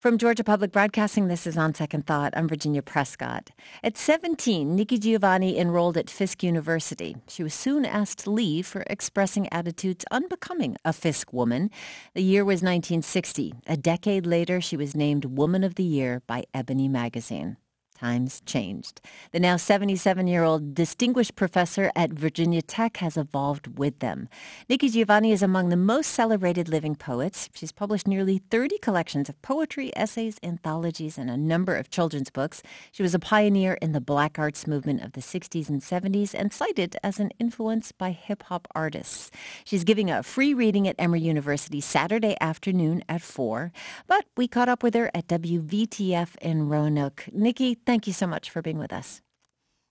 From Georgia Public Broadcasting, this is On Second Thought. I'm Virginia Prescott. At 17, Nikki Giovanni enrolled at Fisk University. She was soon asked to leave for expressing attitudes unbecoming a Fisk woman. The year was 1960. A decade later, she was named Woman of the Year by Ebony magazine times changed. The now 77 year old distinguished professor at Virginia Tech has evolved with them. Nikki Giovanni is among the most celebrated living poets. She's published nearly 30 collections of poetry, essays, anthologies, and a number of children's books. She was a pioneer in the black arts movement of the 60s and 70s and cited as an influence by hip hop artists. She's giving a free reading at Emory University Saturday afternoon at 4. But we caught up with her at WVTF in Roanoke. Nikki, Thank you so much for being with us.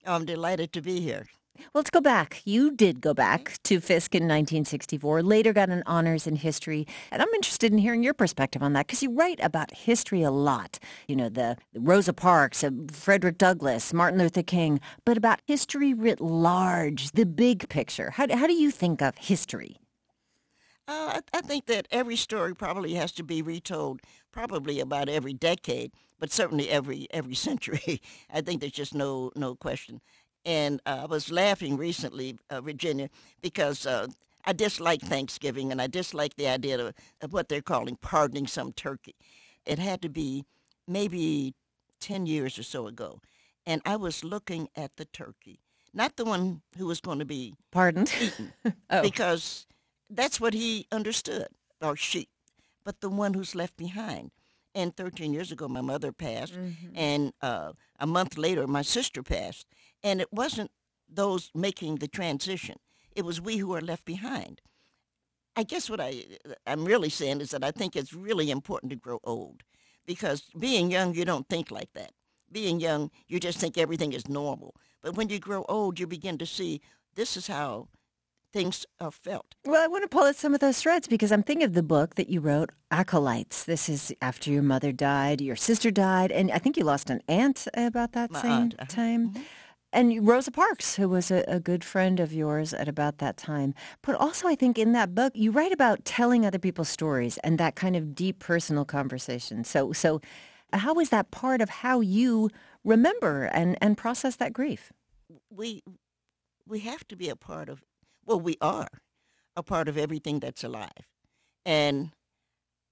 I'm delighted to be here. Well, let's go back. You did go back to Fisk in 1964, later got an honors in history. And I'm interested in hearing your perspective on that because you write about history a lot. You know, the, Rosa Parks, uh, Frederick Douglass, Martin Luther King, but about history writ large, the big picture. How, how do you think of history? Uh, I, I think that every story probably has to be retold, probably about every decade, but certainly every every century. I think there's just no no question. And uh, I was laughing recently, uh, Virginia, because uh, I dislike Thanksgiving and I dislike the idea of, of what they're calling pardoning some turkey. It had to be maybe 10 years or so ago. And I was looking at the turkey, not the one who was going to be pardoned, eaten, oh. because that's what he understood, or she, but the one who's left behind. And 13 years ago, my mother passed, mm-hmm. and uh, a month later, my sister passed. And it wasn't those making the transition; it was we who are left behind. I guess what I I'm really saying is that I think it's really important to grow old, because being young, you don't think like that. Being young, you just think everything is normal. But when you grow old, you begin to see this is how things are felt. Well, I want to pull at some of those threads because I'm thinking of the book that you wrote, Acolytes. This is after your mother died, your sister died, and I think you lost an aunt about that My same aunt. Uh-huh. time. Mm-hmm. And Rosa Parks, who was a, a, good friend of yours at about that time. But also, I think in that book, you write about telling other people's stories and that kind of deep personal conversation. So, so how is that part of how you remember and, and process that grief? We we have to be a part of well, we are a part of everything that's alive. And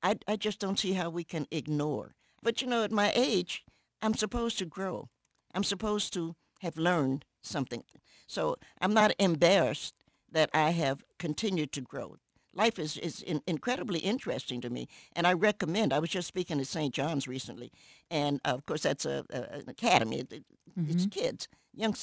I, I just don't see how we can ignore. But you know, at my age, I'm supposed to grow. I'm supposed to have learned something. So I'm not embarrassed that I have continued to grow. Life is, is in, incredibly interesting to me, and I recommend. I was just speaking at St. John's recently, and uh, of course, that's a, a an academy. It, mm-hmm. It's kids, young,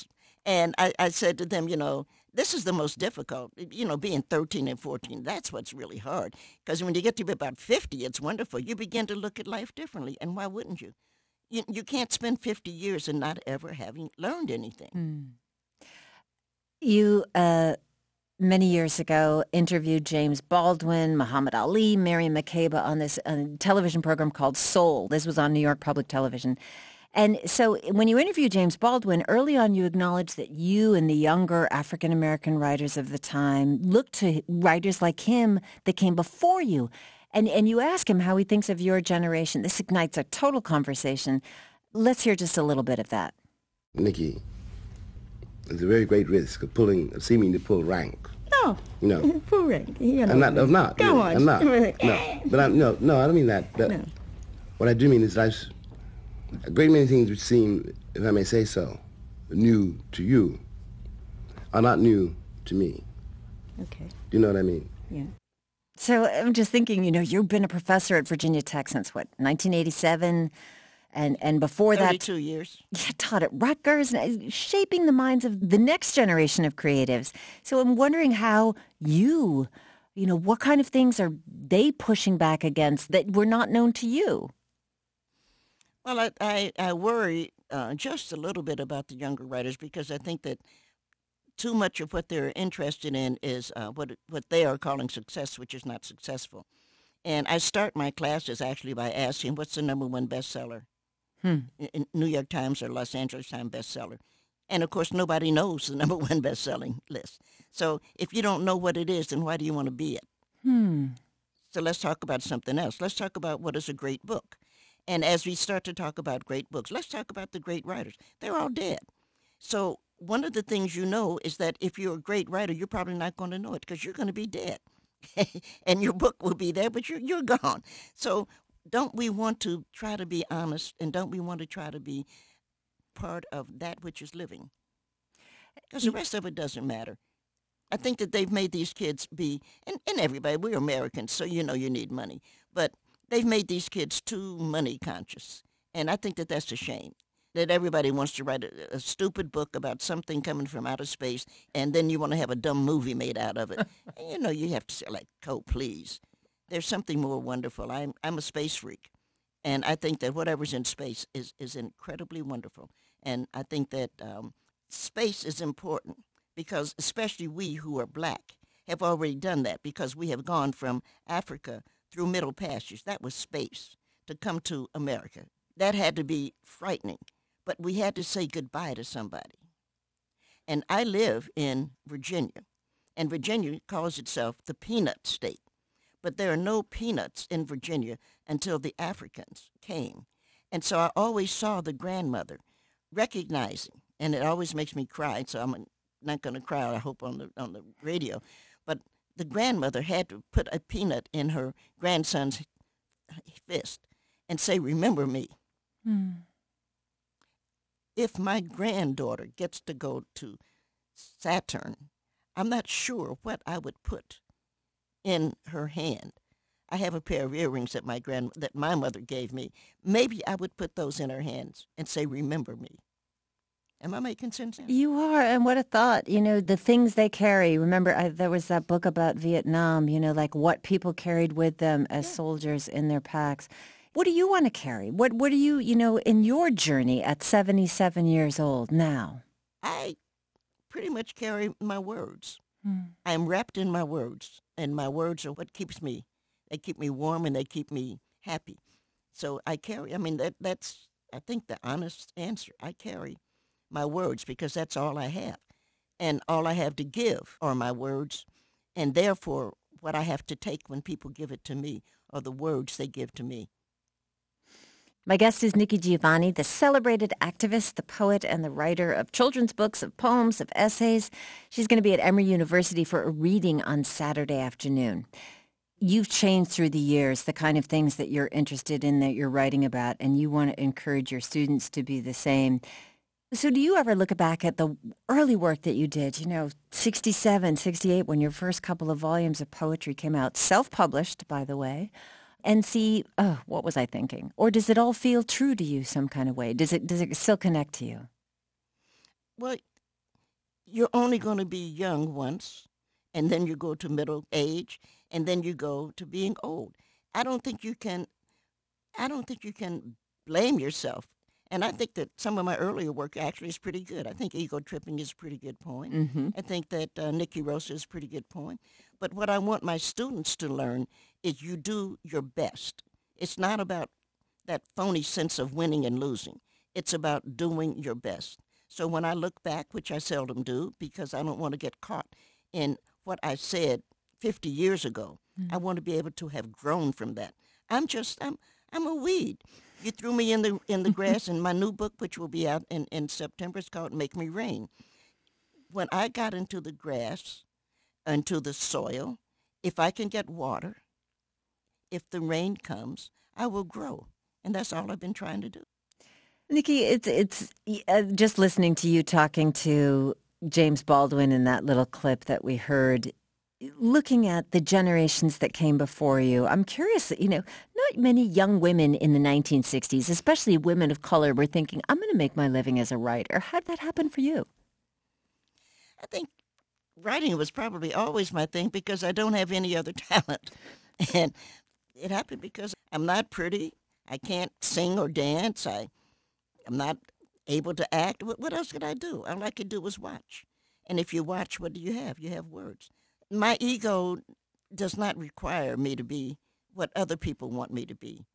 and I, I said to them, you know, this is the most difficult. You know, being 13 and 14, that's what's really hard. Because when you get to be about 50, it's wonderful. You begin to look at life differently. And why wouldn't you? You, you can't spend 50 years and not ever having learned anything. Mm. You, uh, many years ago, interviewed James Baldwin, Muhammad Ali, Miriam Makeba on this uh, television program called Soul. This was on New York Public Television. And so when you interview James Baldwin, early on you acknowledge that you and the younger African American writers of the time looked to writers like him that came before you. And, and you ask him how he thinks of your generation. This ignites a total conversation. Let's hear just a little bit of that. Nikki, there's a very great risk of pulling, of seeming to pull rank. No. You know. pull rank. You know. I'm not. I'm not. Go on. I'm not. No. But I'm no. No. I don't mean that. that no. What I do mean is I a great many things which seem, if I may say so, new to you are not new to me. Okay. Do you know what I mean? Yeah. So I'm just thinking, you know, you've been a professor at Virginia Tech since what, 1987? And, and before that, two years. Yeah, taught at Rutgers, uh, shaping the minds of the next generation of creatives. So I'm wondering how you, you know, what kind of things are they pushing back against that were not known to you? Well, I, I, I worry uh, just a little bit about the younger writers because I think that too much of what they're interested in is uh, what what they are calling success, which is not successful. And I start my classes actually by asking, "What's the number one bestseller?" Hmm. In New York Times or Los Angeles Times bestseller. And of course, nobody knows the number one best-selling list. So if you don't know what it is, then why do you want to be it? Hmm. So let's talk about something else. Let's talk about what is a great book. And as we start to talk about great books, let's talk about the great writers. They're all dead. So one of the things you know is that if you're a great writer, you're probably not going to know it because you're going to be dead. and your book will be there, but you're, you're gone. So don't we want to try to be honest and don't we want to try to be part of that which is living? Eh, because the rest of it doesn't matter. I think that they've made these kids be, and, and everybody, we're Americans, so you know you need money, but they've made these kids too money conscious. And I think that that's a shame that everybody wants to write a, a, stupid book about something coming from outer space, and then you want to have a dumb movie made out of it. and, you know, you have to say, like, "Oh, please." There's something more wonderful. I'm I'm a space freak, and I think that whatever's in space is is incredibly wonderful. And I think that um, space is important because, especially we who are black, have already done that because we have gone from Africa through Middle Passage. That was space to come to America. That had to be frightening but we had to say goodbye to somebody. And I live in Virginia, and Virginia calls itself the peanut state. But there are no peanuts in Virginia until the Africans came. And so I always saw the grandmother recognizing, and it always makes me cry, so I'm not going to cry, I hope, on the, on the radio. The grandmother had to put a peanut in her grandson's fist and say, Remember me. Mm if my granddaughter gets to go to Saturn, I'm not sure what I would put in her hand. I have a pair of earrings that my grand that my mother gave me. Maybe I would put those in her hands and say, "Remember me." Am I making sense? You are, and what a thought. You know, the things they carry. Remember, I, there was that book about Vietnam. You know, like what people carried with them as yeah. soldiers in their packs. What do you want to carry? What What do you, you know, in your journey at 77 years old now? I pretty much carry my words. Hmm. I'm wrapped in my words, and my words are what keeps me. They keep me warm and they keep me happy. So I carry. I mean, that that's I think the honest answer. I carry my words because that's all I have, and all I have to give are my words, and therefore what I have to take when people give it to me are the words they give to me. My guest is Nikki Giovanni, the celebrated activist, the poet, and the writer of children's books, of poems, of essays. She's going to be at Emory University for a reading on Saturday afternoon. You've changed through the years the kind of things that you're interested in, that you're writing about, and you want to encourage your students to be the same. So do you ever look back at the early work that you did, you know, 67, 68, when your first couple of volumes of poetry came out, self-published, by the way, and see, oh, what was I thinking? Or does it all feel true to you some kind of way? Does it does it still connect to you? Well, you're only going to be young once, and then you go to middle age, and then you go to being old. I don't think you can. I don't think you can blame yourself. And I think that some of my earlier work actually is pretty good. I think Ego Tripping is a pretty good poem. Mm-hmm. I think that uh, Nikki Rosa is a pretty good poem. But what I want my students to learn is you do your best. It's not about that phony sense of winning and losing. It's about doing your best. So when I look back, which I seldom do because I don't want to get caught in what I said 50 years ago, mm-hmm. I want to be able to have grown from that. I'm just I'm I'm a weed. You threw me in the in the grass in my new book, which will be out in, in September. It's called Make Me Rain. When I got into the grass, into the soil, if I can get water, if the rain comes, I will grow. And that's all I've been trying to do. Nikki, it's it's uh, just listening to you talking to James Baldwin in that little clip that we heard looking at the generations that came before you, I'm curious, you know, not many young women in the 1960s, especially women of color, were thinking, I'm going to make my living as a writer. How did that happen for you? I think writing was probably always my thing because I don't have any other talent. And it happened because I'm not pretty. I can't sing or dance. I, I'm not able to act. What, what else could I do? All I could do was watch. And if you watch, what do you have? You have words. My ego does not require me to be what other people want me to be.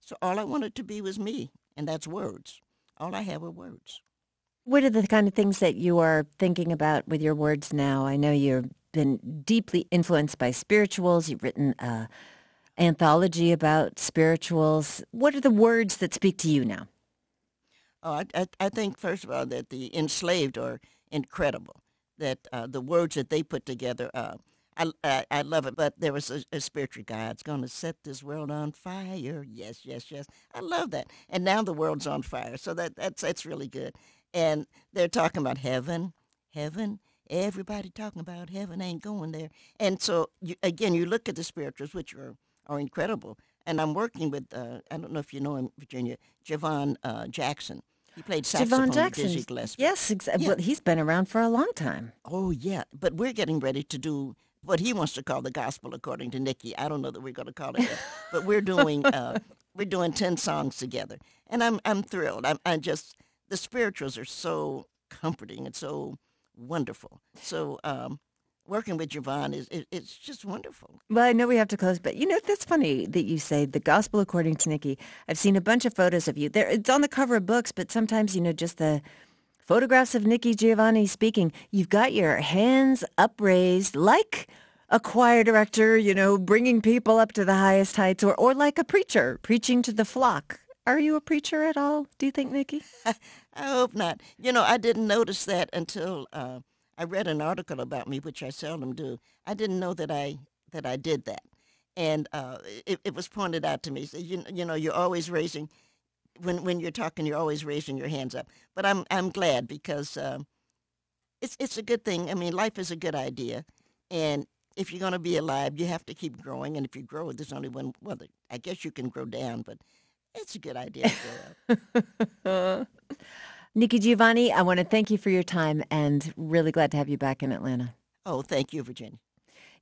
So all I wanted to be was me, and that's words. All I have are words. What are the kind of things that you are thinking about with your words now? I know you've been deeply influenced by spirituals. You've written uh, anthology about spirituals. What are the words that speak to you now? Oh, I, I, I think first of all that the enslaved are incredible. That uh, the words that they put together, uh, I, I, I love it. But there was a, a spiritual guy. It's going to set this world on fire. Yes, yes, yes. I love that. And now the world's on fire, so that that's that's really good. And they're talking about heaven, heaven. Everybody talking about heaven ain't going there. And so you, again, you look at the spirituals, which are are incredible. And I'm working with uh, I don't know if you know him, Virginia, Javon uh, Jackson. He played saxophone Javon Jackson. Dizzy Gillespie. Yes, exactly. Yeah. Well, he's been around for a long time. Oh yeah, but we're getting ready to do what he wants to call the gospel, according to Nikki. I don't know that we're going to call it that, but we're doing uh, we're doing ten songs together, and I'm I'm thrilled. I'm I just the spirituals are so comforting and so wonderful. So um, working with Javon is it, it's just wonderful. Well, I know we have to close, but you know that's funny that you say the gospel according to Nikki. I've seen a bunch of photos of you. There, it's on the cover of books, but sometimes you know just the photographs of Nikki Giovanni speaking. You've got your hands upraised, like a choir director, you know, bringing people up to the highest heights, or or like a preacher preaching to the flock. Are you a preacher at all? Do you think, Nikki? I hope not. You know, I didn't notice that until uh, I read an article about me, which I seldom do. I didn't know that I that I did that, and uh, it, it was pointed out to me. So you you know, you're always raising when when you're talking, you're always raising your hands up. But I'm I'm glad because um, it's it's a good thing. I mean, life is a good idea, and if you're going to be alive, you have to keep growing. And if you grow, there's only one. Well, I guess you can grow down, but it's a good idea to grow up. Nikki Giovanni, I want to thank you for your time and really glad to have you back in Atlanta. Oh, thank you, Virginia.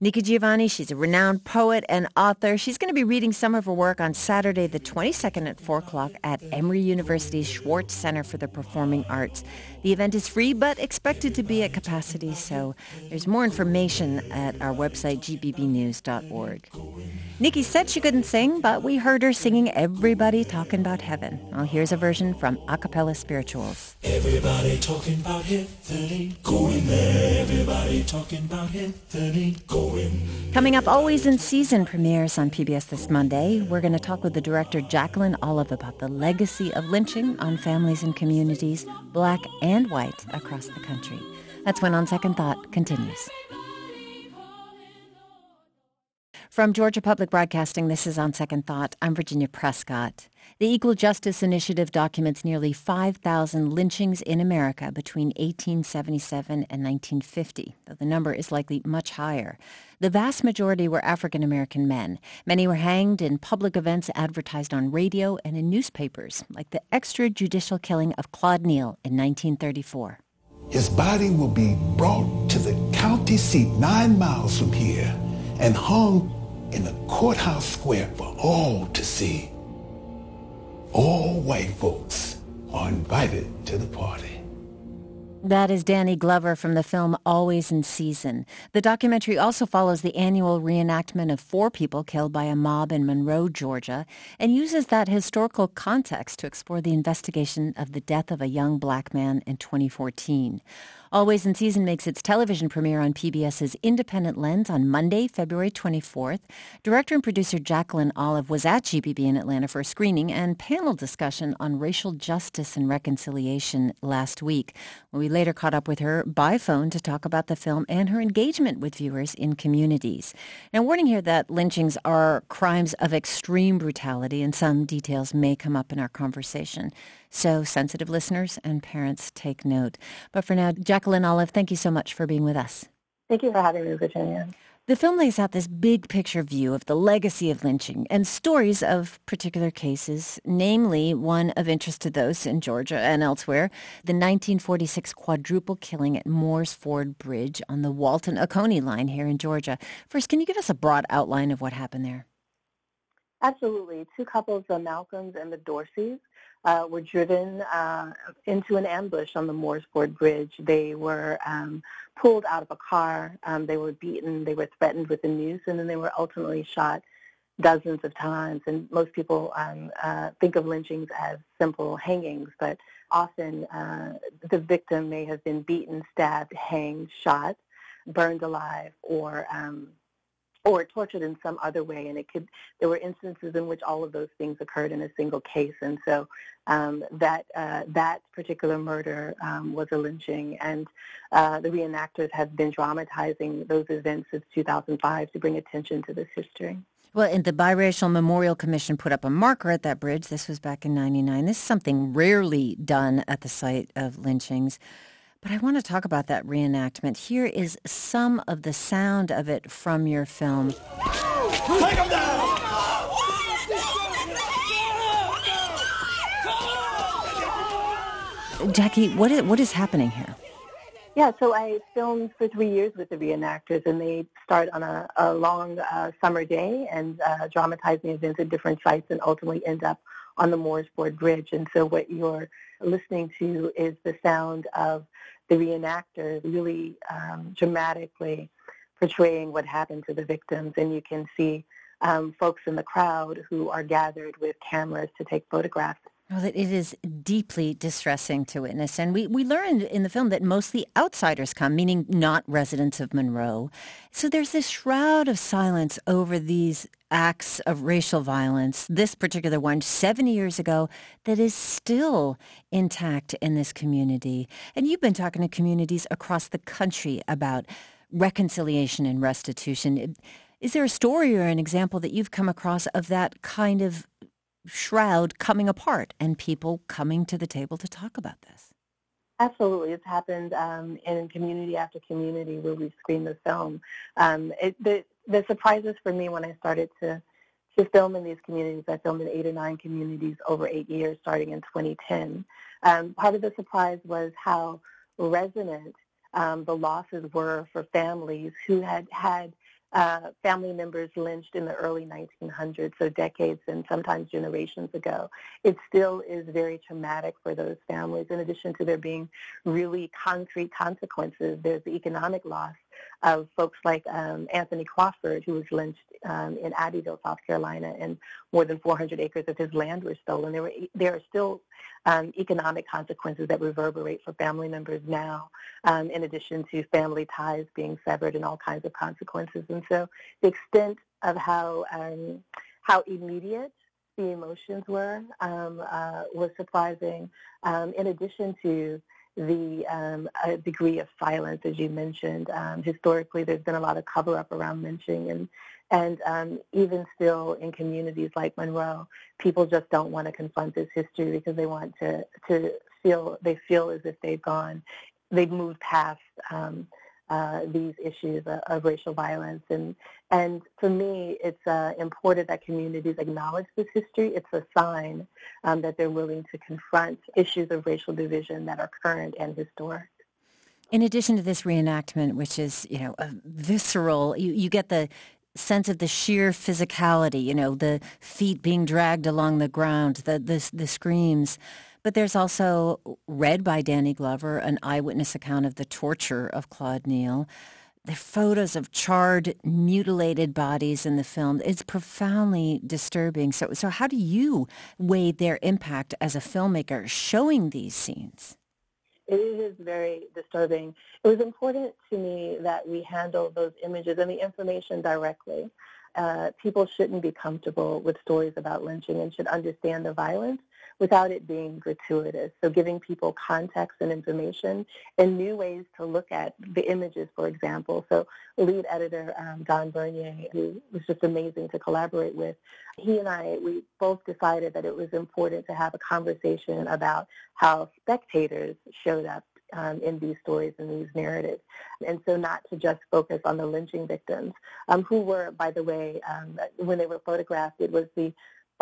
Nikki Giovanni, she's a renowned poet and author. She's going to be reading some of her work on Saturday, the 22nd at 4 o'clock at Emory University's Schwartz Center for the Performing Arts. The event is free but expected to be at capacity, so there's more information at our website, gpbnews.org. Nikki said she couldn't sing, but we heard her singing Everybody Talking About Heaven. Well, here's a version from Acapella Spirituals. Everybody talking about heaven going there. Everybody talking about heaven going. Coming up, always in season premieres on PBS this Monday. We're going to talk with the director Jacqueline Olive about the legacy of lynching on families and communities, black and white, across the country. That's when On Second Thought continues. From Georgia Public Broadcasting, this is On Second Thought. I'm Virginia Prescott. The Equal Justice Initiative documents nearly 5,000 lynchings in America between 1877 and 1950, though the number is likely much higher. The vast majority were African American men. Many were hanged in public events advertised on radio and in newspapers, like the extrajudicial killing of Claude Neal in 1934. His body will be brought to the county seat nine miles from here and hung in the courthouse square for all to see. All white folks are invited to the party. That is Danny Glover from the film Always in Season. The documentary also follows the annual reenactment of four people killed by a mob in Monroe, Georgia, and uses that historical context to explore the investigation of the death of a young black man in 2014. Always in Season makes its television premiere on PBS's Independent Lens on Monday, February 24th. Director and producer Jacqueline Olive was at GPB in Atlanta for a screening and panel discussion on racial justice and reconciliation last week. We later caught up with her by phone to talk about the film and her engagement with viewers in communities. Now, warning here that lynchings are crimes of extreme brutality, and some details may come up in our conversation. So sensitive listeners and parents take note. But for now, Jacqueline Olive, thank you so much for being with us. Thank you for having me, Virginia. The film lays out this big picture view of the legacy of lynching and stories of particular cases, namely one of interest to those in Georgia and elsewhere, the 1946 quadruple killing at Moores Ford Bridge on the Walton-Oconee line here in Georgia. First, can you give us a broad outline of what happened there? Absolutely. Two couples, the Malcolms and the Dorseys, uh, were driven uh, into an ambush on the Moores Ford Bridge. They were um, pulled out of a car. Um, they were beaten. They were threatened with a noose, and then they were ultimately shot dozens of times. And most people um, uh, think of lynchings as simple hangings, but often uh, the victim may have been beaten, stabbed, hanged, shot, burned alive, or um, or tortured in some other way. And it could, there were instances in which all of those things occurred in a single case. And so um, that, uh, that particular murder um, was a lynching. And uh, the reenactors have been dramatizing those events since 2005 to bring attention to this history. Well, and the Biracial Memorial Commission put up a marker at that bridge. This was back in 99. This is something rarely done at the site of lynchings. But I want to talk about that reenactment. Here is some of the sound of it from your film. Take him down! Jackie, what is, what is happening here? Yeah, so I filmed for three years with the reenactors, and they start on a, a long uh, summer day and uh, dramatizing events at different sites and ultimately end up on the Mooresford Bridge. And so what you're listening to is the sound of the reenactors really um, dramatically portraying what happened to the victims. And you can see um, folks in the crowd who are gathered with cameras to take photographs. Well, it is deeply distressing to witness. And we, we learned in the film that mostly outsiders come, meaning not residents of Monroe. So there's this shroud of silence over these acts of racial violence, this particular one 70 years ago, that is still intact in this community. And you've been talking to communities across the country about reconciliation and restitution. Is there a story or an example that you've come across of that kind of shroud coming apart and people coming to the table to talk about this? Absolutely. It's happened um, in community after community where we've screened the film. Um, it, the, the surprises for me when I started to, to film in these communities, I filmed in eight or nine communities over eight years starting in 2010. Um, part of the surprise was how resonant um, the losses were for families who had had uh, family members lynched in the early 1900s, so decades and sometimes generations ago. It still is very traumatic for those families. In addition to there being really concrete consequences, there's the economic loss of folks like um, Anthony Crawford, who was lynched um, in Abbeville, South Carolina, and more than 400 acres of his land were stolen. There, were, there are still um, economic consequences that reverberate for family members now, um, in addition to family ties being severed and all kinds of consequences. And so the extent of how, um, how immediate the emotions were um, uh, was surprising, um, in addition to the um, degree of silence, as you mentioned. Um, historically, there's been a lot of cover-up around lynching, and and um, even still in communities like Monroe, people just don't want to confront this history because they want to to feel they feel as if they've gone, they've moved past. Um, uh, these issues of, of, racial violence. And, and for me, it's uh, important that communities acknowledge this history. It's a sign um, that they're willing to confront issues of racial division that are current and historic. In addition to this reenactment, which is, you know, visceral, you, you get the sense of the sheer physicality, you know, the feet being dragged along the ground, the, the, the screams. But there's also, read by Danny Glover, an eyewitness account of the torture of Claude Neal. The photos of charred, mutilated bodies in the film. It's profoundly disturbing. So, so how do you weigh their impact as a filmmaker showing these scenes? It is very disturbing. It was important to me that we handle those images and the information directly. Uh, people shouldn't be comfortable with stories about lynching and should understand the violence without it being gratuitous. So giving people context and information and new ways to look at the images, for example. So lead editor um, Don Bernier, who was just amazing to collaborate with, he and I, we both decided that it was important to have a conversation about how spectators showed up um, in these stories and these narratives. And so not to just focus on the lynching victims, um, who were, by the way, um, when they were photographed, it was the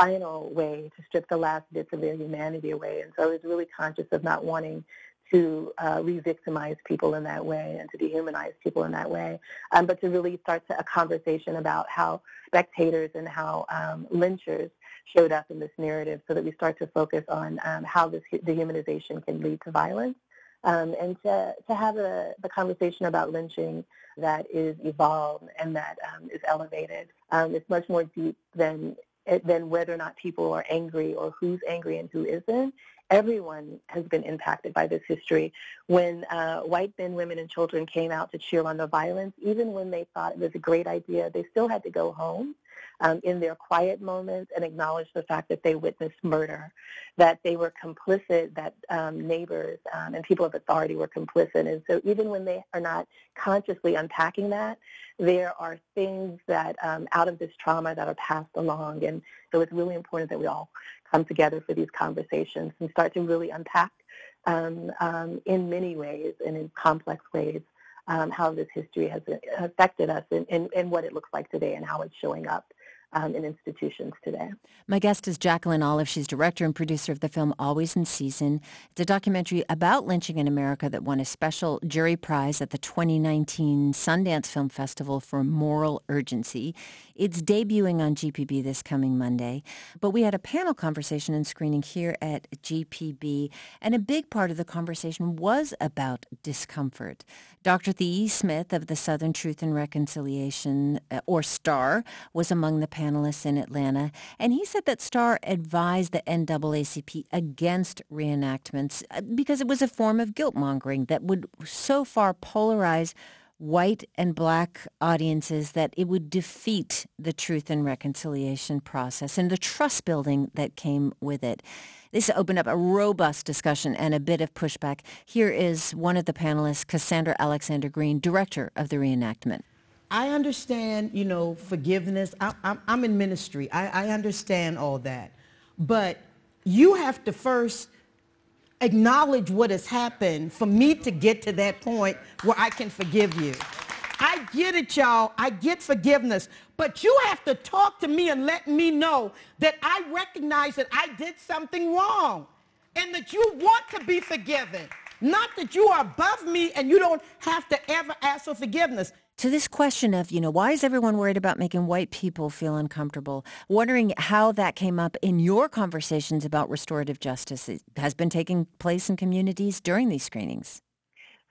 final way to strip the last bits of their humanity away. And so I was really conscious of not wanting to uh, re-victimize people in that way and to dehumanize people in that way, um, but to really start to, a conversation about how spectators and how um, lynchers showed up in this narrative so that we start to focus on um, how this dehumanization can lead to violence um, and to, to have a, the conversation about lynching that is evolved and that um, is elevated. Um, it's much more deep than than whether or not people are angry or who's angry and who isn't. Everyone has been impacted by this history. When uh, white men, women, and children came out to cheer on the violence, even when they thought it was a great idea, they still had to go home um, in their quiet moments and acknowledge the fact that they witnessed murder, that they were complicit, that um, neighbors um, and people of authority were complicit. And so even when they are not consciously unpacking that, there are things that um, out of this trauma that are passed along. And so it's really important that we all come together for these conversations and start to really unpack um, um, in many ways and in complex ways um, how this history has affected us and, and, and, what it looks like today and how it's showing up um, in institutions today. My guest is Jacqueline Olive. She's director and producer of the film Always in Season. It's a documentary about lynching in America that won a special jury prize at the 2019 Sundance Film Festival for moral urgency. It's debuting on GPB this coming Monday. But we had a panel conversation and screening here at GPB, and a big part of the conversation was about discomfort. Dr. Thee Smith of the Southern Truth and Reconciliation, uh, or STAR, was among the panelists in Atlanta, and he said that STAR advised the NAACP against reenactments uh, because it was a form of guilt-mongering that would so far polarize white and black audiences that it would defeat the truth and reconciliation process and the trust building that came with it. This opened up a robust discussion and a bit of pushback. Here is one of the panelists, Cassandra Alexander Green, director of the reenactment. I understand, you know, forgiveness. I, am in ministry. I, I understand all that. But you have to first acknowledge what has happened for me to get to that point where I can forgive you. I get it, y'all. I get forgiveness. But you have to talk to me and let me know that I recognize that I did something wrong and that you want to be forgiven. Not that you are above me and you don't have to ever ask for forgiveness to this question of, you know, why is everyone worried about making white people feel uncomfortable? Wondering how that came up in your conversations about restorative justice it has been taking place in communities during these screenings.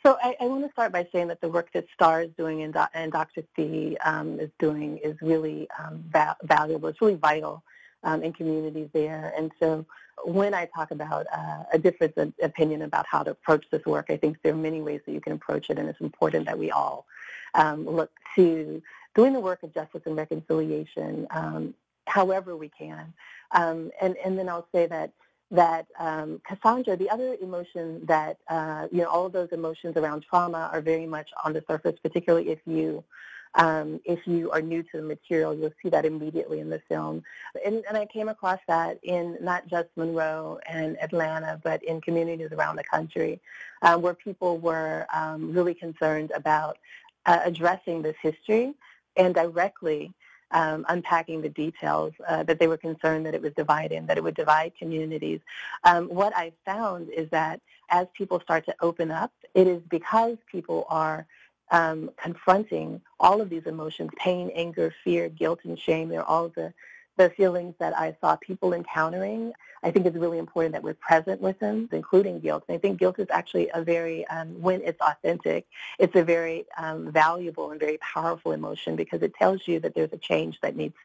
So I, I, want to start by saying that the work that STAR is doing and, and Dr. C um, is doing is really um, va- valuable. It's really vital um, in communities there. And so when I talk about uh, a difference of opinion about how to approach this work, I think there are many ways that you can approach it, and it's important that we all um, look to doing the work of justice and reconciliation um, however we can. Um, and, and then I'll say that that um, Cassandra, the other emotion that, uh, you know, all of those emotions around trauma are very much on the surface, particularly if you um, if you are new to the material, you'll see that immediately in the film. And, and, I came across that in not just Monroe and Atlanta, but in communities around the country um, where people were um, really concerned about uh, addressing this history and directly um, unpacking the details uh, that they were concerned that it was dividing, that it would divide communities. Um, what I found is that as people start to open up, it is because people are um, confronting all of these emotions, pain, anger, fear, guilt, and shame. They're all the the feelings that I saw people encountering. I think it's really important that we're present with them, including guilt. And I think guilt is actually a very, um, when it's authentic, it's a very um, valuable and very powerful emotion because it tells you that there's a change that needs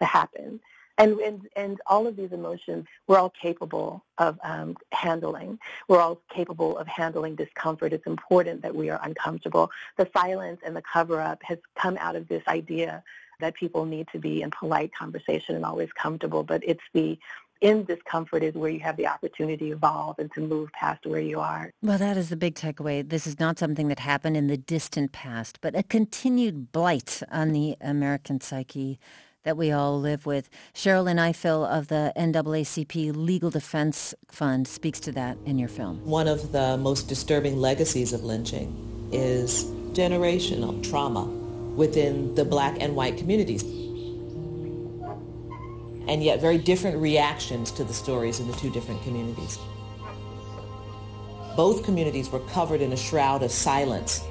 to happen. And, and, and all of these emotions, we're all capable of um, handling. We're all capable of handling discomfort. It's important that we are uncomfortable. The silence and the cover-up has come out of this idea that people need to be in polite conversation and always comfortable, but it's the in discomfort is where you have the opportunity to evolve and to move past where you are. Well, that is the big takeaway. This is not something that happened in the distant past, but a continued blight on the American psyche that we all live with. Sherrilyn Ifill of the NAACP Legal Defense Fund speaks to that in your film. One of the most disturbing legacies of lynching is generational trauma within the black and white communities. And yet very different reactions to the stories in the two different communities. Both communities were covered in a shroud of silence.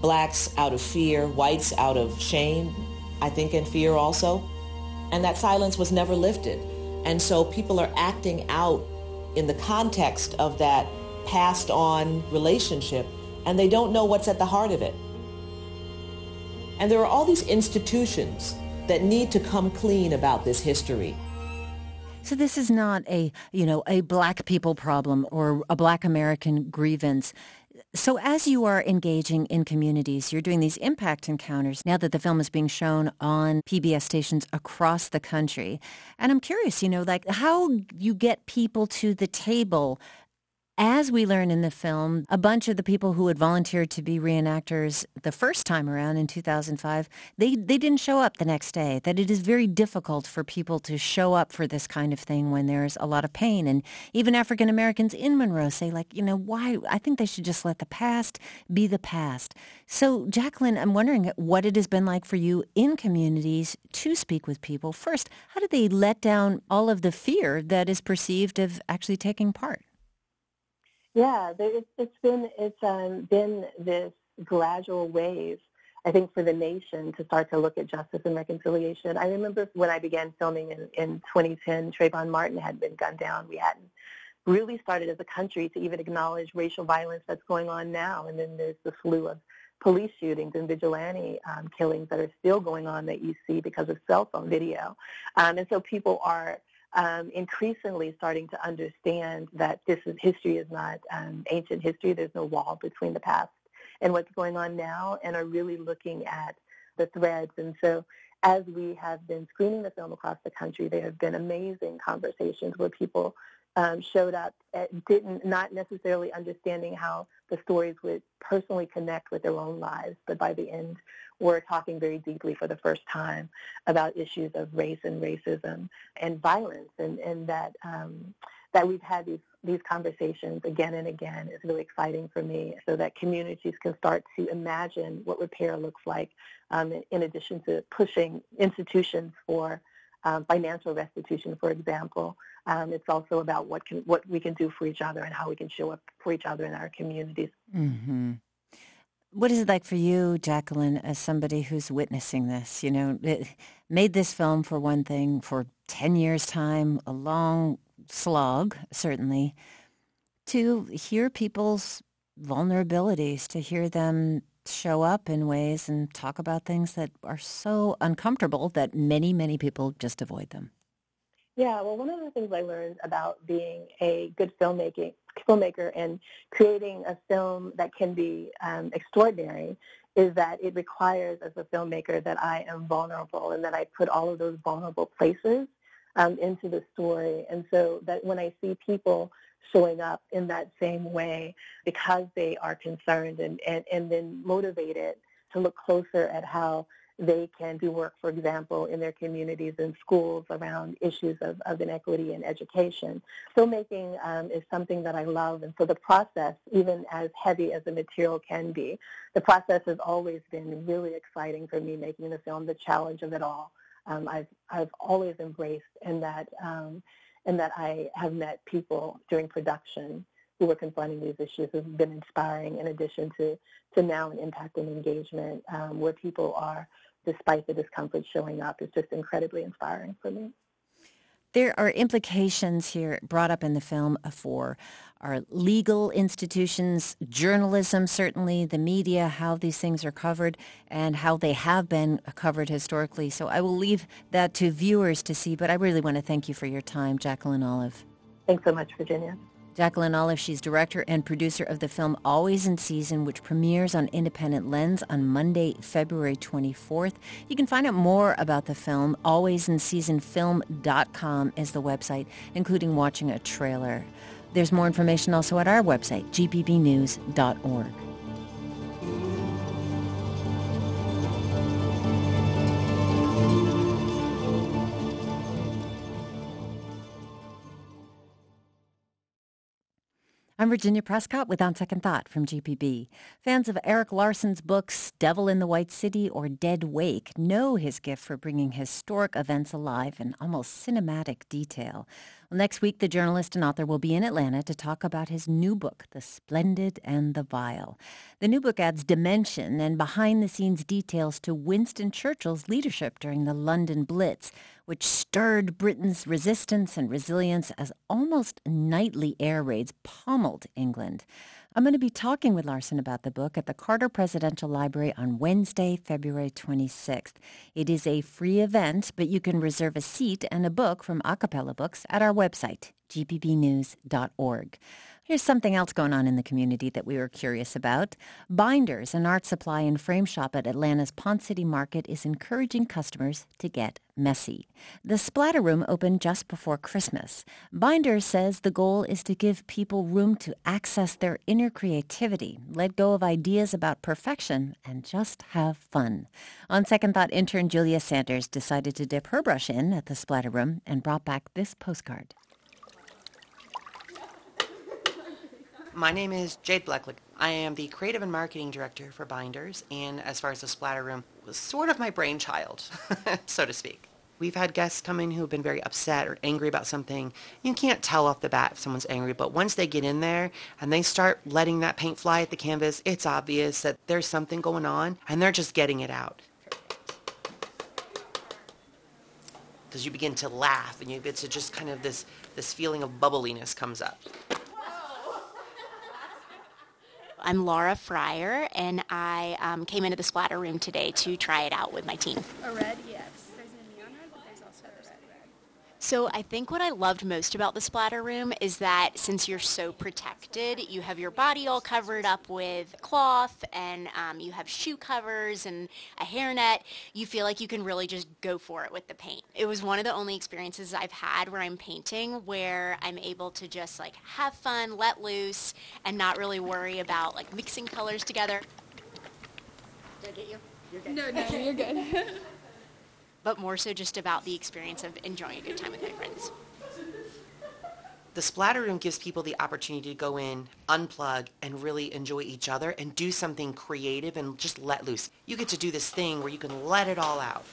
Blacks out of fear, whites out of shame, I think in fear also. And that silence was never lifted. And so people are acting out in the context of that passed on relationship and they don't know what's at the heart of it. And there are all these institutions that need to come clean about this history. So this is not a, you know, a black people problem or a black American grievance. So as you are engaging in communities, you're doing these impact encounters now that the film is being shown on PBS stations across the country. And I'm curious, you know, like how you get people to the table as we learn in the film, a bunch of the people who had volunteered to be reenactors the first time around in 2005, they, they didn't show up the next day. That it is very difficult for people to show up for this kind of thing when there's a lot of pain. And even African Americans in Monroe say, like, you know, why? I think they should just let the past be the past. So, Jacqueline, I'm wondering what it has been like for you in communities to speak with people. First, how do they let down all of the fear that is perceived of actually taking part? Yeah, it's, been it's um, been this gradual wave. I think for the nation to start to look at justice and reconciliation. I remember when I began filming in, in 2010, Trayvon Martin had been gunned down. We hadn't really started as a country to even acknowledge racial violence that's going on now. And then there's the slew of police shootings and vigilante um, killings that are still going on that you see because of cell phone video. Um, and so people are um, increasingly starting to understand that this is history is not um, ancient history. There's no wall between the past and what's going on now, and are really looking at the threads. And so, as we have been screening the film across the country, there have been amazing conversations where people um, showed up, didn't not necessarily understanding how the stories would personally connect with their own lives, but by the end we're talking very deeply for the first time about issues of race and racism and violence, and, and that um, that we've had these these conversations again and again is really exciting for me, so that communities can start to imagine what repair looks like, um, in, addition to pushing institutions for um, financial restitution, for example. Um, it's also about what can what we can do for each other and how we can show up for each other in our communities. Mm-hmm. What is it like for you, Jacqueline, as somebody who's witnessing this? You know, it made this film for one thing for 10 years' time, a long slog, certainly, to hear people's vulnerabilities, to hear them show up in ways and talk about things that are so uncomfortable that many, many people just avoid them. Yeah, well, one of the things I learned about being a good filmmaking filmmaker and creating a film that can be um, extraordinary is that it requires as a filmmaker that I am vulnerable and that I put all of those vulnerable places um, into the story. And so that when I see people showing up in that same way because they are concerned and, and, and then motivated to look closer at how they can do work, for example, in their communities and schools around issues of, of inequity in education. Filmmaking um, is something that I love, and so the process, even as heavy as the material can be, the process has always been really exciting for me making the film, the challenge of it all. Um, I've, I've always embraced and that, um, and that I have met people during production who are confronting these issues has been inspiring in addition to, to now an impact and engagement um, where people are despite the discomfort showing up is just incredibly inspiring for me. There are implications here brought up in the film for our legal institutions, journalism, certainly, the media, how these things are covered and how they have been covered historically. So I will leave that to viewers to see, but I really want to thank you for your time, Jacqueline Olive. Thanks so much, Virginia. Jacqueline Olive, she's director and producer of the film Always in Season, which premieres on Independent Lens on Monday, February 24th. You can find out more about the film. AlwaysInSeasonFilm.com is the website, including watching a trailer. There's more information also at our website, gpbnews.org. I'm Virginia Prescott with On Second Thought from GPB. Fans of Erik Larson's books Devil in the White City or Dead Wake know his gift for bringing historic events alive in almost cinematic detail. Next week, the journalist and author will be in Atlanta to talk about his new book, The Splendid and the Vile. The new book adds dimension and behind-the-scenes details to Winston Churchill's leadership during the London Blitz, which stirred Britain's resistance and resilience as almost nightly air raids pummeled England. I'm going to be talking with Larson about the book at the Carter Presidential Library on Wednesday, February 26th. It is a free event, but you can reserve a seat and a book from A Cappella Books at our website, gpbnews.org. Here's something else going on in the community that we were curious about. Binders, an art supply and frame shop at Atlanta's Ponce City Market, is encouraging customers to get messy. The Splatter Room opened just before Christmas. Binders says the goal is to give people room to access their inner creativity, let go of ideas about perfection, and just have fun. On second thought, intern Julia Sanders decided to dip her brush in at the Splatter Room and brought back this postcard. My name is Jade Blecklick. I am the creative and marketing director for Binders, and as far as the Splatter Room, was sort of my brainchild, so to speak. We've had guests come in who have been very upset or angry about something. You can't tell off the bat if someone's angry, but once they get in there and they start letting that paint fly at the canvas, it's obvious that there's something going on, and they're just getting it out. Because you begin to laugh, and you, it's just kind of this, this feeling of bubbliness comes up. I'm Laura Fryer, and I um, came into the splatter room today to try it out with my team. A red, yes. There's a neon red, but there's also a red. So I think what I loved most about the splatter room is that since you're so protected, you have your body all covered up with cloth and um, you have shoe covers and a hairnet. You feel like you can really just go for it with the paint. It was one of the only experiences I've had where I'm painting where I'm able to just like have fun, let loose, and not really worry about like mixing colors together. Did I get you? You're good. No, no, you're good. but more so just about the experience of enjoying a good time with my friends. The splatter room gives people the opportunity to go in, unplug, and really enjoy each other and do something creative and just let loose. You get to do this thing where you can let it all out.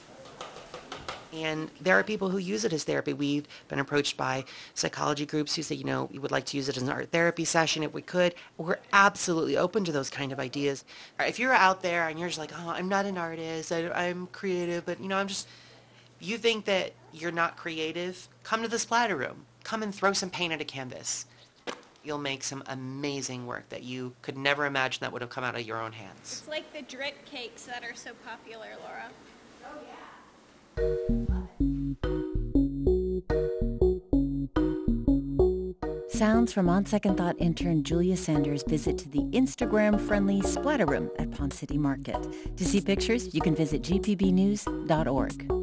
And there are people who use it as therapy. We've been approached by psychology groups who say, you know, we would like to use it as an art therapy session if we could. We're absolutely open to those kind of ideas. If you're out there and you're just like, oh, I'm not an artist, I, I'm creative, but, you know, I'm just, you think that you're not creative, come to the splatter room. Come and throw some paint at a canvas. You'll make some amazing work that you could never imagine that would have come out of your own hands. It's like the drip cakes that are so popular, Laura. Oh, Sounds from On Second Thought intern Julia Sanders' visit to the Instagram-friendly Splatter Room at Ponce City Market. To see pictures, you can visit gpbnews.org.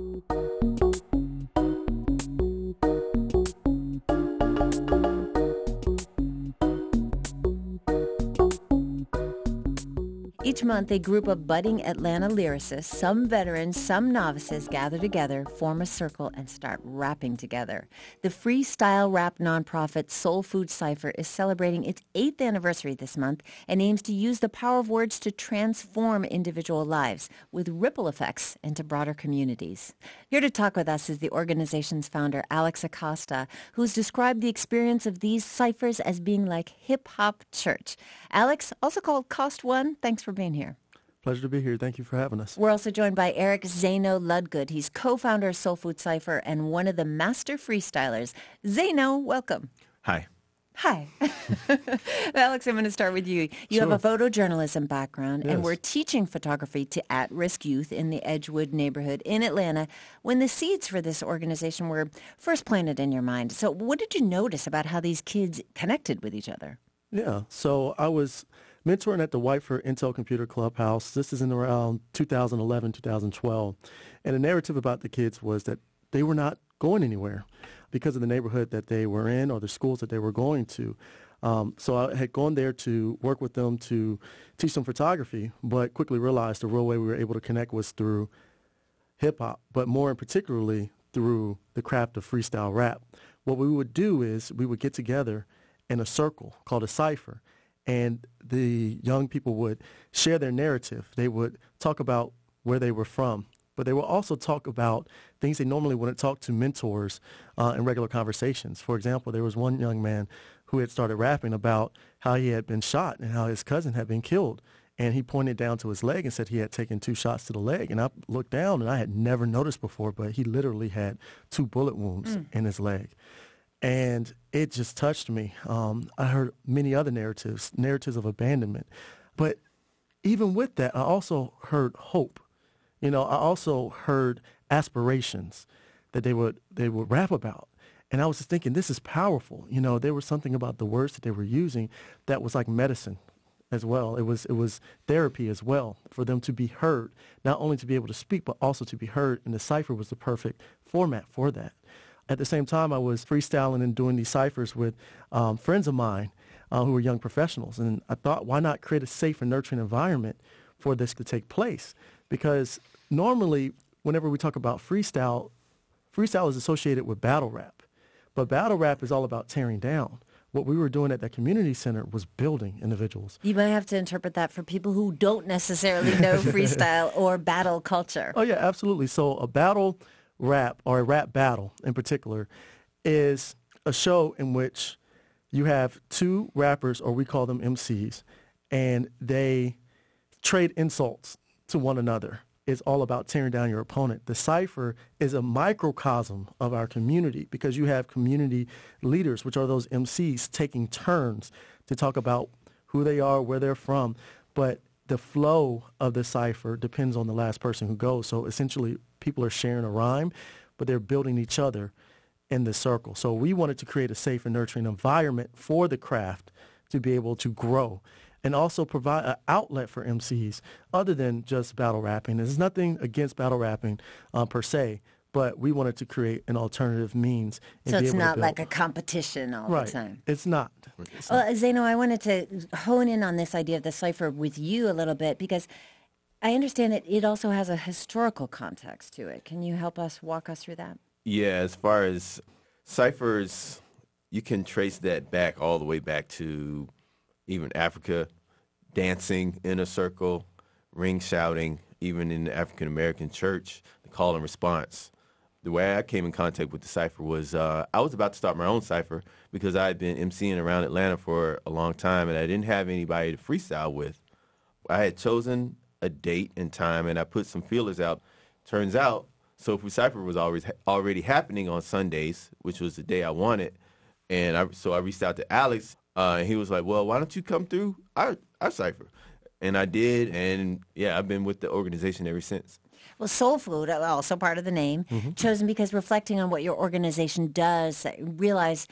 Each month, a group of budding Atlanta lyricists, some veterans, some novices, gather together, form a circle, and start rapping together. The freestyle rap nonprofit Soul Food Cypher is celebrating its eighth anniversary this month and aims to use the power of words to transform individual lives with ripple effects into broader communities. Here to talk with us is the organization's founder, Alex Acosta, who's described the experience of these ciphers as being like hip-hop church. Alex, also called Cost One, thanks for being here. Pleasure to be here. Thank you for having us. We're also joined by Eric Zano Ludgood. He's co-founder of Soul Food Cypher and one of the master freestylers. Zano, welcome. Hi. Hi. Alex, I'm going to start with you. You Sure. have a photojournalism background, and we're teaching photography to at-risk youth in the Edgewood neighborhood in Atlanta when the seeds for this organization were first planted in your mind. So what did you notice about how these kids connected with each other? Yeah. So I was mentoring at the Whitefoord Intel Computer Clubhouse. This is in around 2011, 2012. And the narrative about the kids was that they were not going anywhere because of the neighborhood that they were in or the schools that they were going to. Um, so I had gone there to work with them to teach them photography, but quickly realized the real way we were able to connect was through hip hop, but more in particularly through the craft of freestyle rap. What we would do is we would get together in a circle called a cipher, and the young people would share their narrative. They would talk about where they were from, but they would also talk about things they normally wouldn't talk to mentors uh, in regular conversations. For example, there was one young man who had started rapping about how he had been shot and how his cousin had been killed. And he pointed down to his leg and said he had taken two shots to the leg. And I looked down and I had never noticed before, but he literally had two bullet wounds Mm. in his leg. And it just touched me. Um, I heard many other narratives, narratives of abandonment, but even with that, I also heard hope. You know, I also heard aspirations that they would they would rap about. And I was just thinking, this is powerful. You know, there was something about the words that they were using that was like medicine as well. It was it was therapy as well for them to be heard, not only to be able to speak, but also to be heard. And the cipher was the perfect format for that. At the same time, I was freestyling and doing these ciphers with um, friends of mine uh, who were young professionals, and I thought, why not create a safe and nurturing environment for this to take place? Because normally, whenever we talk about freestyle, freestyle is associated with battle rap, but battle rap is all about tearing down what we were doing at that community center was building individuals. You might have to interpret that for people who don't necessarily know freestyle or battle culture. Oh yeah, absolutely. So a battle rap or a rap battle in particular is a show in which you have two rappers or we call them MCs and they trade insults to one another It's all about tearing down your opponent. The cipher is a microcosm of our community because you have community leaders, which are those MCs, taking turns to talk about who they are, where they're from. But the flow of the cipher depends on the last person who goes. So essentially, people are sharing a rhyme, but they're building each other in the circle. So we wanted to create a safe and nurturing environment for the craft to be able to grow and also provide an outlet for MCs other than just battle rapping. There's nothing against battle rapping uh, per se, but we wanted to create an alternative means. So it's not like a competition all right. the time. It's not. It's well, not. Zeno, I wanted to hone in on this idea of the cipher with you a little bit because I understand it. It also has a historical context to it. Can you help us walk us through that? Yeah, as far as ciphers, you can trace that back all the way back to even Africa, dancing in a circle, ring shouting, even in the African American church, the call and response. The way I came in contact with the cipher was uh, I was about to start my own cipher because I had been emceeing around Atlanta for a long time and I didn't have anybody to freestyle with. I had chosen a date and time and I put some feelers out. Turns out Soul Food Cypher was always already happening on Sundays, which was the day I wanted. And I, so I reached out to Alex uh, and he was like, "Well, why don't you come through our our cipher?" And I did, and yeah, I've been with the organization ever since. Well, Soul Food, uh, also part of the name, mm-hmm. chosen because reflecting on what your organization does, realize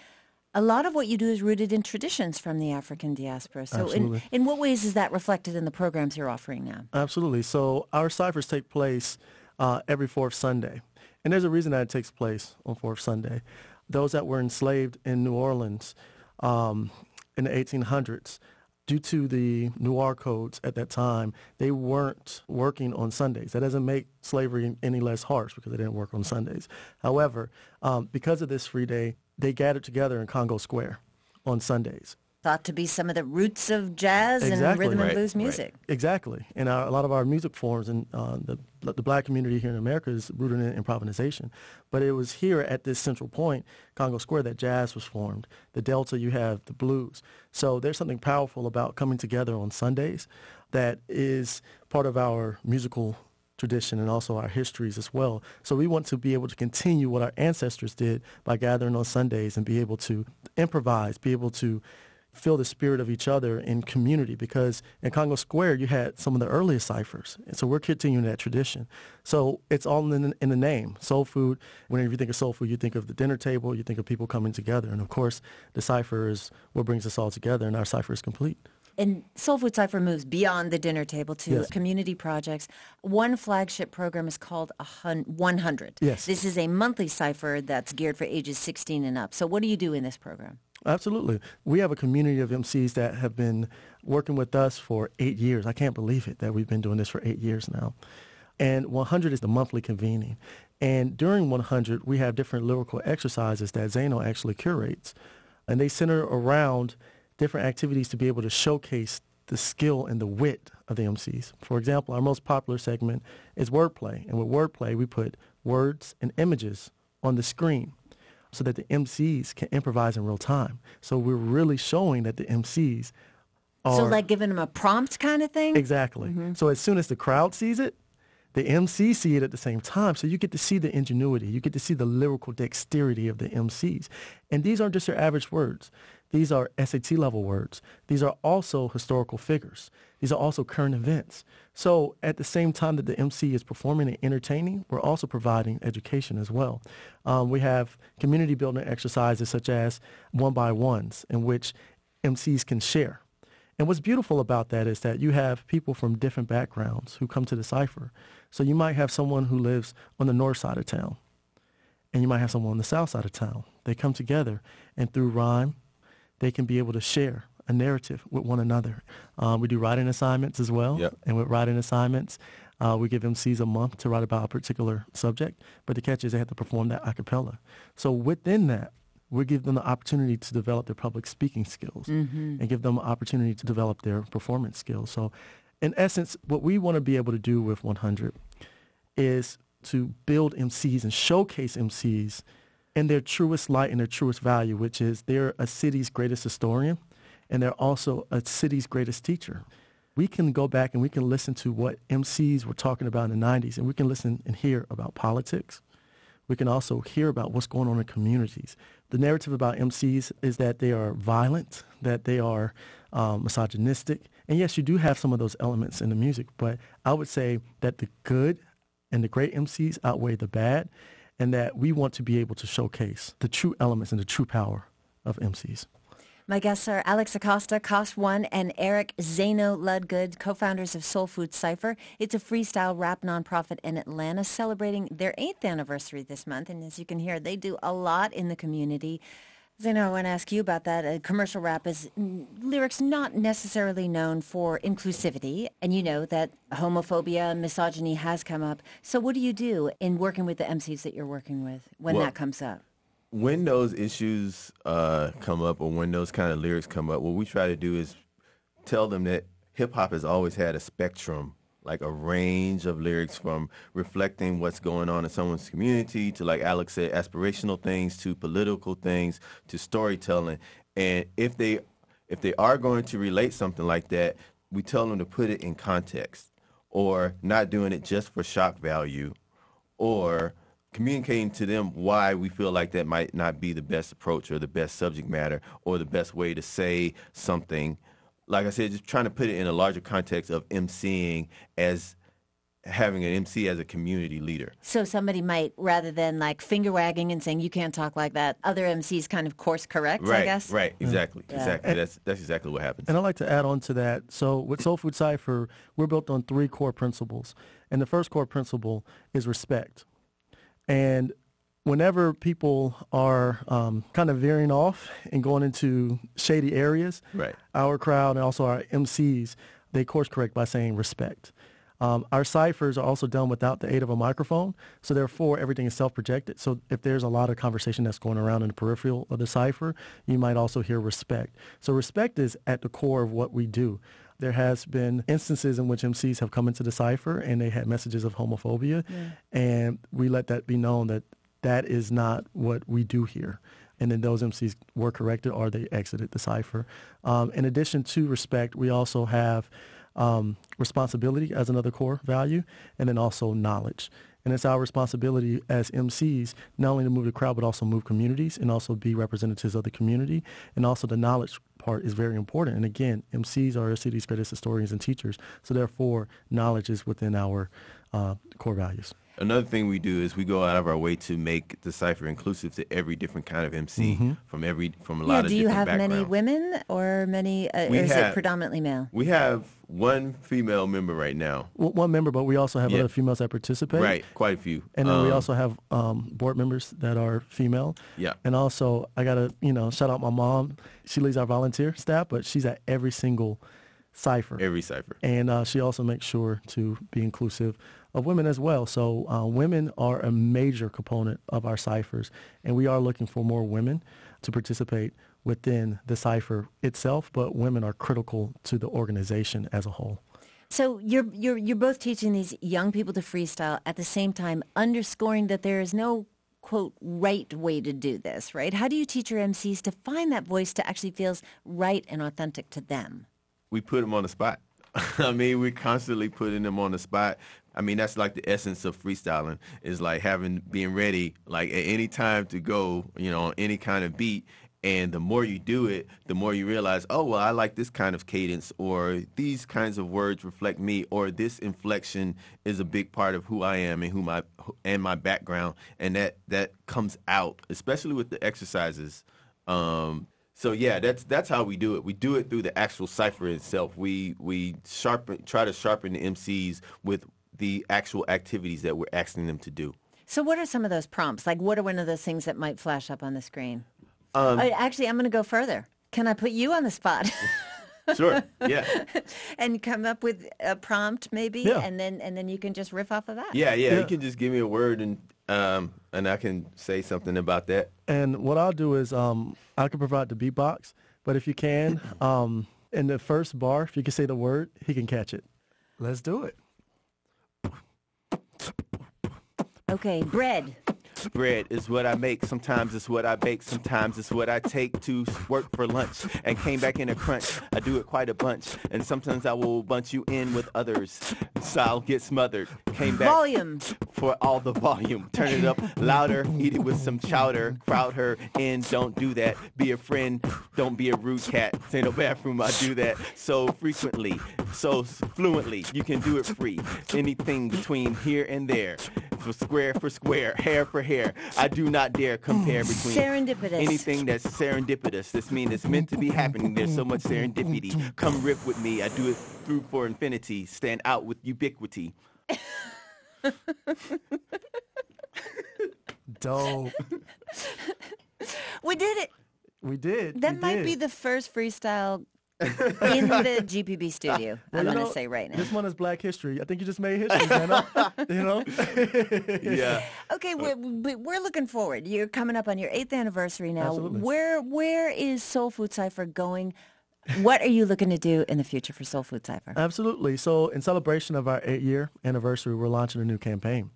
a lot of what you do is rooted in traditions from the African diaspora. So, in, in what ways is that reflected in the programs you're offering now? Absolutely. So, our ciphers take place uh, every fourth Sunday. And there's a reason that it takes place on fourth Sunday. Those that were enslaved in New Orleans um, in the 1800s, due to the noir codes at that time, they weren't working on Sundays. That doesn't make slavery any less harsh because they didn't work on Sundays. However, um, because of this free day, they gathered together in Congo Square on Sundays thought to be some of the roots of jazz exactly. and rhythm right. and blues music. Right. Exactly. And our, a lot of our music forms and uh, the, the black community here in America is rooted in improvisation. But it was here at this central point, Congo Square, that jazz was formed. The Delta, you have the blues. So there's something powerful about coming together on Sundays that is part of our musical tradition and also our histories as well. So we want to be able to continue what our ancestors did by gathering on Sundays and be able to improvise, be able to feel the spirit of each other in community because in Congo Square you had some of the earliest ciphers. And so we're continuing that tradition. So it's all in, in the name. Soul food, whenever you think of soul food, you think of the dinner table, you think of people coming together. And of course, the cipher is what brings us all together and our cipher is complete. And Soul Food Cipher moves beyond the dinner table to yes. community projects. One flagship program is called 100. Yes. This is a monthly cipher that's geared for ages 16 and up. So what do you do in this program? Absolutely. We have a community of MCs that have been working with us for eight years. I can't believe it that we've been doing this for eight years now. And 100 is the monthly convening. And during 100, we have different lyrical exercises that Zeno actually curates. And they center around different activities to be able to showcase the skill and the wit of the MCs. For example, our most popular segment is wordplay. And with wordplay, we put words and images on the screen so that the MCs can improvise in real time. So we're really showing that the MCs are so like giving them a prompt kind of thing. Exactly. Mm-hmm. So as soon as the crowd sees it, the MC see it at the same time. So you get to see the ingenuity. You get to see the lyrical dexterity of the MCs. And these aren't just your average words. These are SAT level words. These are also historical figures. These are also current events. So at the same time that the MC is performing and entertaining, we're also providing education as well. Um, we have community building exercises such as one by ones in which MCs can share. And what's beautiful about that is that you have people from different backgrounds who come to the cipher. So you might have someone who lives on the north side of town, and you might have someone on the south side of town. They come together, and through rhyme, they can be able to share a narrative with one another. Um, we do writing assignments as well, Yep. and with writing assignments, uh, we give MCs a month to write about a particular subject, but the catch is they have to perform that a cappella. So within that, we give them the opportunity to develop their public speaking skills Mhm. and give them an opportunity to develop their performance skills. So in essence, what we want to be able to do with 100 is to build MCs and showcase MCs in their truest light and their truest value, which is they're a city's greatest historian and they're also a city's greatest teacher. We can go back and we can listen to what MCs were talking about in the 90s and we can listen and hear about politics. We can also hear about what's going on in communities. The narrative about MCs is that they are violent, that they are um, misogynistic. And yes, you do have some of those elements in the music, but I would say that the good and the great MCs outweigh the bad, and that we want to be able to showcase the true elements and the true power of MCs. My guests are Alex Acosta, Cost One, and Eric Zano Ludgood, co-founders of Soul Food Cypher. It's a freestyle rap nonprofit in Atlanta celebrating their eighth anniversary this month. And as you can hear, they do a lot in the community. Zeno, I want to ask you about that. Uh, commercial rap is mm, lyrics not necessarily known for inclusivity, and you know that homophobia, misogyny has come up. So what do you do in working with the MCs that you're working with when Well, that comes up? When those issues uh, come up or when those kind of lyrics come up, what we try to do is tell them that hip hop has always had a spectrum, like a range of lyrics from reflecting what's going on in someone's community to, like Alex said, aspirational things to political things to storytelling. And if they if they are going to relate something like that, we tell them to put it in context or not doing it just for shock value or communicating to them why we feel like that might not be the best approach or the best subject matter or the best way to say something. Like I said, just trying to put it in a larger context of MCing as having an MC as a community leader. So somebody might, rather than like finger wagging and saying you can't talk like that, other MCs kind of course correct, I right, guess. right, exactly, Yeah. exactly. That's that's exactly what happens. And I'd like to add on to that. So with Soul Food Cypher, we're built on three core principles. And the first core principle is respect. And whenever people are um, kind of veering off and going into shady areas, Right. our crowd and also our MCs, they course correct by saying respect. Um, our ciphers are also done without the aid of a microphone, so therefore everything is self-projected. So if there's a lot of conversation that's going around in the peripheral of the cipher, you might also hear respect. So respect is at the core of what we do. There has been instances in which MCs have come into the cipher and they had messages of homophobia, Yeah. and we let that be known that that is not what we do here. And then those MCs were corrected or they exited the cipher. Um, in addition to respect, we also have um, responsibility as another core value, and then also knowledge. And it's our responsibility as MCs not only to move the crowd, but also move communities and also be representatives of the community. And also the knowledge part is very important. And again, MCs are our city's greatest historians and teachers. So therefore, knowledge is within our uh, core values. Another thing we do is we go out of our way to make the cipher inclusive to every different kind of MC Mhm. from every from a Yeah, lot of people. do you different have many women or many, uh, or is have- it predominantly male? We have one female member right now. W- One member, but we also have Yeah. other females that participate. Right, quite a few. And then we Um, also have um, board members that are female. Yeah. And also, I gotta you know shout out my mom. She leads our volunteer staff, but she's at every single cipher. Every cipher. And uh, she also makes sure to be inclusive of women as well. So uh, women are a major component of our ciphers, and we are looking for more women to participate within the cipher itself. But women are critical to the organization as a whole. So you're you're you're both teaching these young people to freestyle at the same time, underscoring that there is no quote right way to do this, right? How do you teach your MCs to find that voice to actually feels right and authentic to them? we put them on the spot. I mean, we're constantly putting them on the spot, I mean, that's like the essence of freestyling is like having being ready, like at any time to go, you know, on any kind of beat. And the more you do it, the more you realize, oh well, I like this kind of cadence, or these kinds of words reflect me, or this inflection is a big part of who I am and who my and my background, and that that comes out, especially with the exercises. Um, so yeah, that's that's how we do it. We do it through the actual cipher itself. We we sharpen try to sharpen the MCs with the actual activities that we're asking them to do. So what are some of those prompts? Like what are one of those things that might flash up on the screen? Um, Oh, actually, I'm going to go further. Can I put you on the spot? Sure. Yeah. and come up with a prompt maybe Yeah. and then and then you can just riff off of that. Yeah, yeah, You can just give me a word and um and I can say something about that. And what I'll do is um, I can provide the beatbox, but if you can, um, in the first bar, if you can say the word, he can catch it. Let's do it. Okay, bread. Bread is what I make. Sometimes it's what I bake. Sometimes it's what I take to work for lunch and came back in a crunch. I do it quite a bunch. And sometimes I will bunch you in with others. So I'll get smothered. Came back Volume. for all the volume. Turn it up louder. Eat it with some chowder. Crowd her in. Don't do that. Be a friend. Don't be a rude cat. Say no bathroom. I do that so frequently, so fluently. You can do it free. Anything between here and there. For square for square, hair for hair. I do not dare compare between Serendipitous. anything that's serendipitous. This means it's meant to be happening. There's so much serendipity. Come riff with me. I do it through for infinity. Stand out with ubiquity. Dope. We did it. We did. That we might did. be the first freestyle in the GPB studio. Well, I'm you going to know, say right now. This one is Black History. I think you just made history, man. you know? yeah. Okay, uh, we're, we're looking forward. You're coming up on your eighth anniversary now. Absolutely. Where where is Soul Food Cypher going? What are you looking to do in the future for Soul Food Cypher? Absolutely. So, in celebration of our eight-year anniversary, we're launching a new campaign,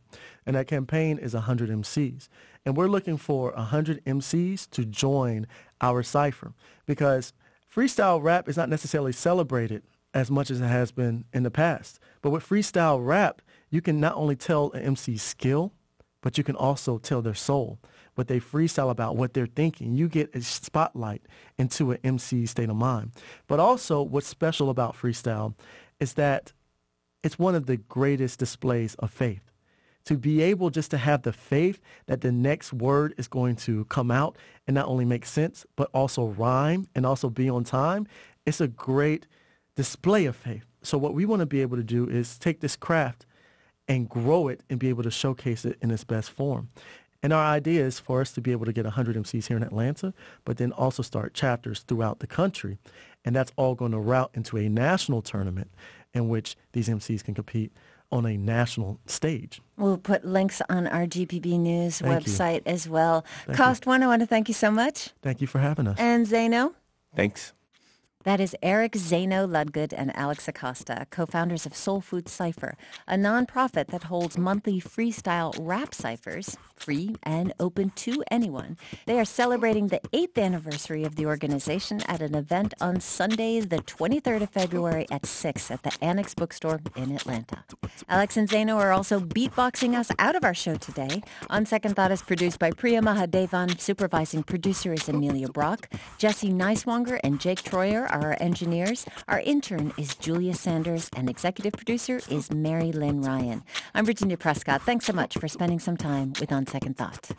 and that campaign is 100 MCs, and we're looking for 100 MCs to join our cipher because freestyle rap is not necessarily celebrated as much as it has been in the past. But with freestyle rap, you can not only tell an MC's skill, but you can also tell their soul, what they freestyle about, what they're thinking. You get a spotlight into an MC state of mind. But also what's special about freestyle is that it's one of the greatest displays of faith. To be able just to have the faith that the next word is going to come out and not only make sense, but also rhyme and also be on time, it's a great display of faith. So what we want to be able to do is take this craft and grow it and be able to showcase it in its best form. And our idea is for us to be able to get 100 MCs here in Atlanta, but then also start chapters throughout the country. And that's all going to route into a national tournament in which these MCs can compete on a national stage. We'll put links on our GPB News Thank you. website as well. Thank you. Cost One, I want to thank you so much. Thank you for having us. And Zeno? Thanks. That is Eric Zeno Ludgood and Alex Acosta, co-founders of Soul Food Cypher, a nonprofit that holds monthly freestyle rap ciphers, free and open to anyone. They are celebrating the eighth anniversary of the organization at an event on Sunday, the 23rd of February at 6 at the Annex Bookstore in Atlanta. Alex and Zeno are also beatboxing us out of our show today. On Second Thought is produced by Priya Mahadevan. Supervising producer is Amelia Brock. Jesse Neiswanger and Jake Troyer are our engineers. Our intern is Julia Sanders, and executive producer is Mary Lynn Ryan. I'm Virginia Prescott. Thanks so much for spending some time with On Second Thought.